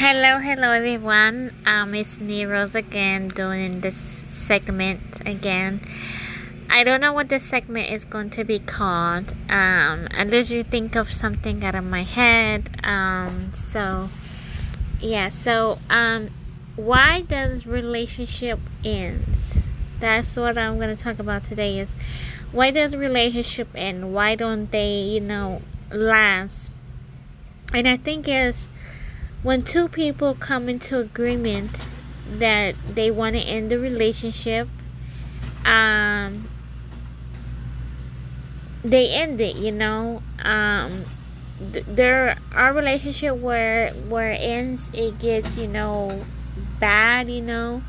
Hello, hello everyone. Um, it's me, Rose, again, doing this segment again. I don't know what this segment is going to be called. Um, I literally think of something out of my head. Um, so yeah, so um, why does relationship ends? That's what I'm gonna talk about today. Is why does relationship end? Why don't they, you know, last? And I think is when two people come into agreement that they want to end the relationship, um, they end it. You know, um, th- there are relationship where where it ends it gets you know bad. You know,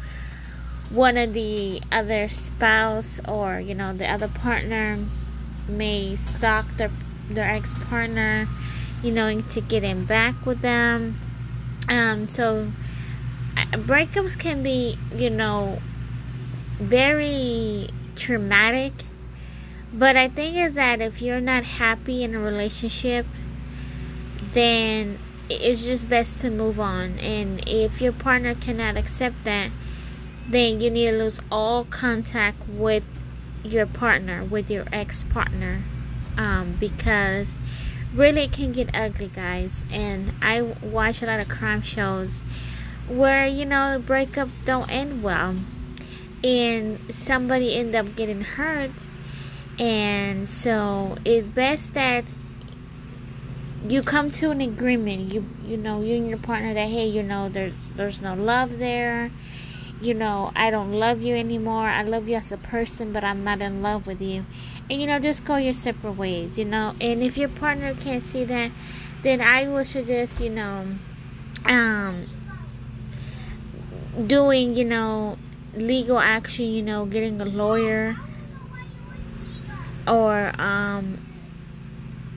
one of the other spouse or you know the other partner may stalk their their ex partner, you know, to get him back with them um, so breakups can be, you know, very traumatic. But I think is that if you're not happy in a relationship, then it's just best to move on. And if your partner cannot accept that, then you need to lose all contact with your partner, with your ex partner, um, because really it can get ugly guys. And i watch a lot of crime shows where you know breakups don't end well. And somebody end up getting hurt. And so it's best that you come to an agreement. You you know you and your partner that hey you know there's there's no love there you know, I don't love you anymore. I love you as a person, but I'm not in love with you. And, you know, just go your separate ways, you know. And if your partner can't see that, then I would suggest, you know, um, doing, you know, legal action, you know, getting a lawyer or, um,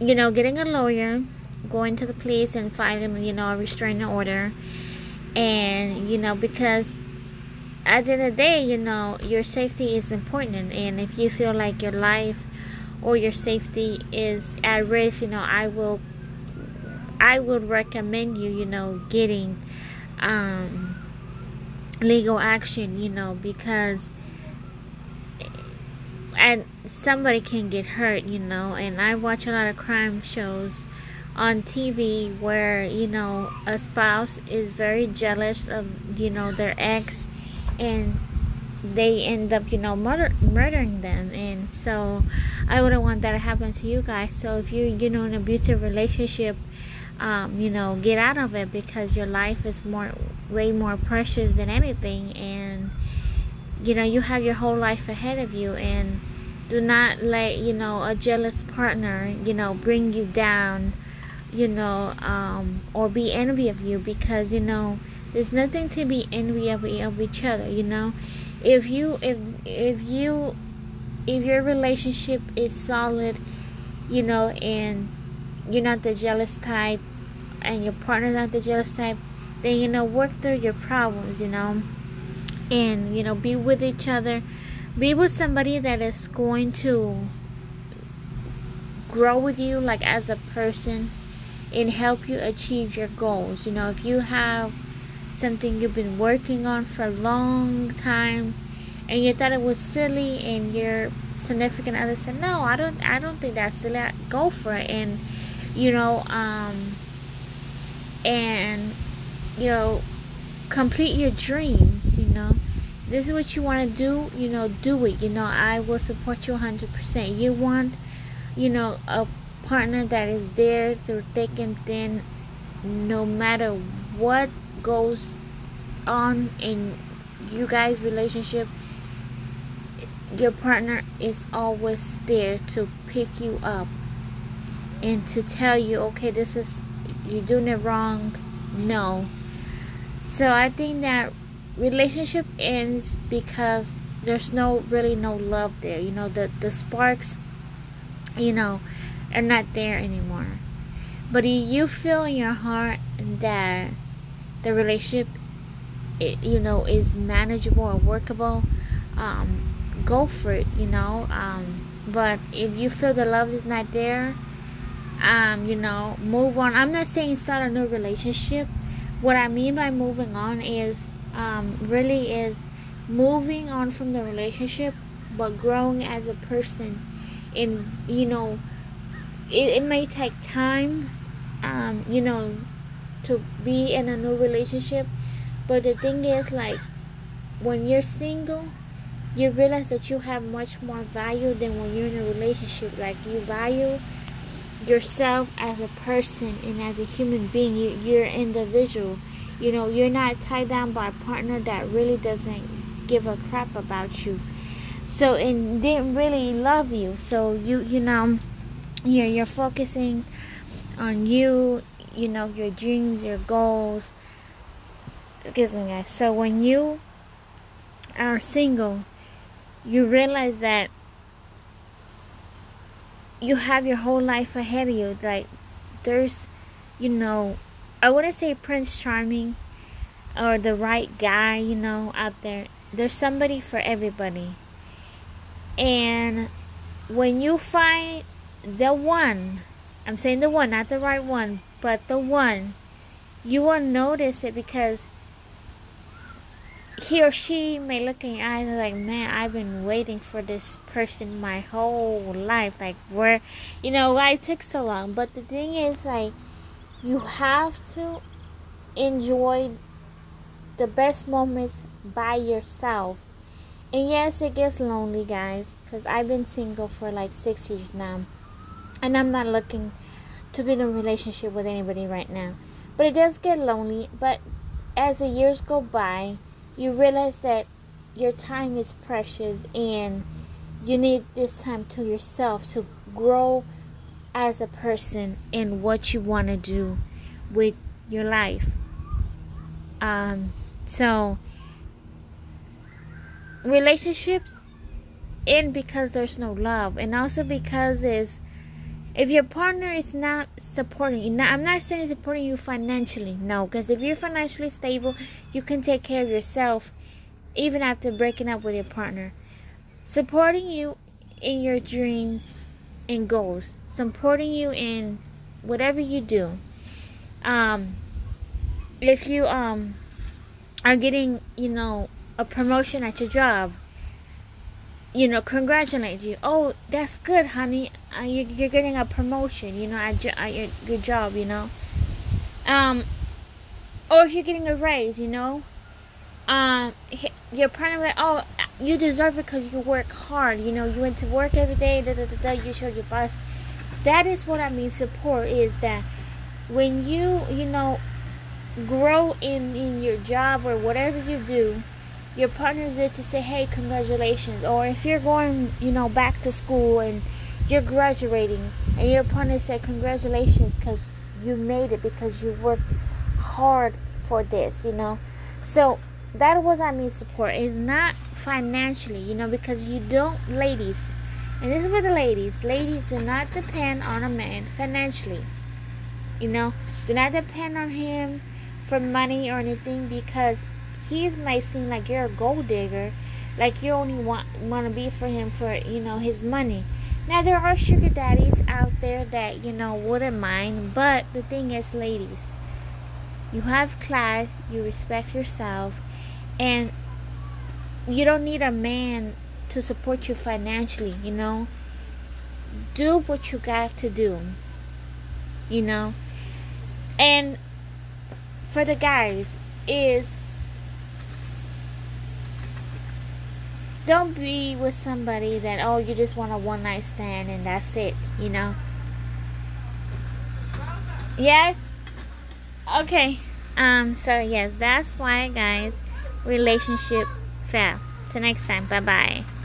you know, getting a lawyer, going to the police and filing, you know, a restraining order. And, you know, because at the end of the day, you know, your safety is important. And if you feel like your life or your safety is at risk, you know, I will, I would recommend you, you know, getting um, legal action, you know, because and somebody can get hurt, you know. And I watch a lot of crime shows on TV where you know a spouse is very jealous of you know their ex and they end up you know murder murdering them. And so i wouldn't want that to happen to you guys. So if you you know in an abusive relationship um, you know get out of it because your life is more way more precious than anything. And you know you have your whole life ahead of you. And do not let you know a jealous partner you know bring you down you know um, or be envy of you because you know there's nothing to be envy of, of each other, you know. If you if if you if your relationship is solid, you know, and you're not the jealous type and your partner's not the jealous type, then you know, work through your problems, you know. And, you know, be with each other. Be with somebody that is going to grow with you like as a person and help you achieve your goals. You know, if you have something you've been working on for a long time and you thought it was silly and your significant other said no i don't i don't think that's silly. Go for it. And you know um and you know complete your dreams you know. This is what you want to do you know do it you know. I will support you 100% you want you know a partner that is there through thick and thin no matter what goes on in you guys relationship your partner is always there to pick you up and to tell you okay this is you're doing it wrong. No. So i think that relationship ends because there's no really no love there. You know the the sparks you know are not there anymore. But you feel in your heart that the relationship you know is manageable or workable um, go for it you know um, but if you feel the love is not there um, you know move on i'm not saying start a new relationship what I mean by moving on is um, really is moving on from the relationship, but growing as a person. And you know, it, it may take time, um, you know, to be in a new relationship. But the thing is, like, when you're single, you realize that you have much more value than when you're in a relationship. Like, you value yourself as a person and as a human being. You, you're individual. You know, you're not tied down by a partner that really doesn't give a crap about you. So, and didn't really love you. So, you, you know, you're, you're focusing on you, you know, your dreams, your goals. Excuse me, guys. So, when you are single, you realize that you have your whole life ahead of you. Like, there's, you know, I wouldn't say Prince Charming or the right guy, you know, out there. There's somebody for everybody. And when you find the one, I'm saying the one, not the right one, but the one, you will notice it because he or she may look in your eyes like, man, I've been waiting for this person my whole life. Like, where, you know, why it took so long. But the thing is, like, you have to enjoy the best moments by yourself. And yes, it gets lonely, guys, because I've been single for like six years now. And I'm not looking to be in a relationship with anybody right now. But it does get lonely. But as the years go by, you realize that your time is precious and you need this time to yourself to grow as a person and what you want to do with your life. Um, so, relationships end because there's no love, and also because is if your partner is not supporting you, now I'm not saying supporting you financially, no, because if you're financially stable, you can take care of yourself even after breaking up with your partner. Supporting you in your dreams and goals, supporting you in whatever you do. Um, if you um are getting, you know, a promotion at your job, you know, congratulate you. Oh, that's good, honey. Uh, you, you're getting a promotion, you know, at your, your job, you know. Um, or if you're getting a raise, you know, um, your partner like, oh, you deserve it because you work hard. You know, you went to work every day. Da da da da. You showed your boss. That is what I mean. Support is that when you, you know, grow in in your job or whatever you do your partner's there to say, hey, congratulations. Or if you're going, you know, back to school and you're graduating and your partner said, congratulations because you made it because you worked hard for this, you know. So that was I mean support. It's not financially, you know, because you don't, ladies, and this is for the ladies, ladies do not depend on a man financially. You know, do not depend on him for money or anything because he might seem like you're a gold digger, like you only want want to be for him for you know his money. Now there are sugar daddies out there that you know wouldn't mind, but the thing is, ladies, you have class, you respect yourself, and you don't need a man to support you financially. You know, do what you got to do. You know, and for the guys is don't be with somebody that oh you just want a one night stand and that's it you know? Yes? Okay. Um so yes that's why guys relationship fail. Till next time. Bye bye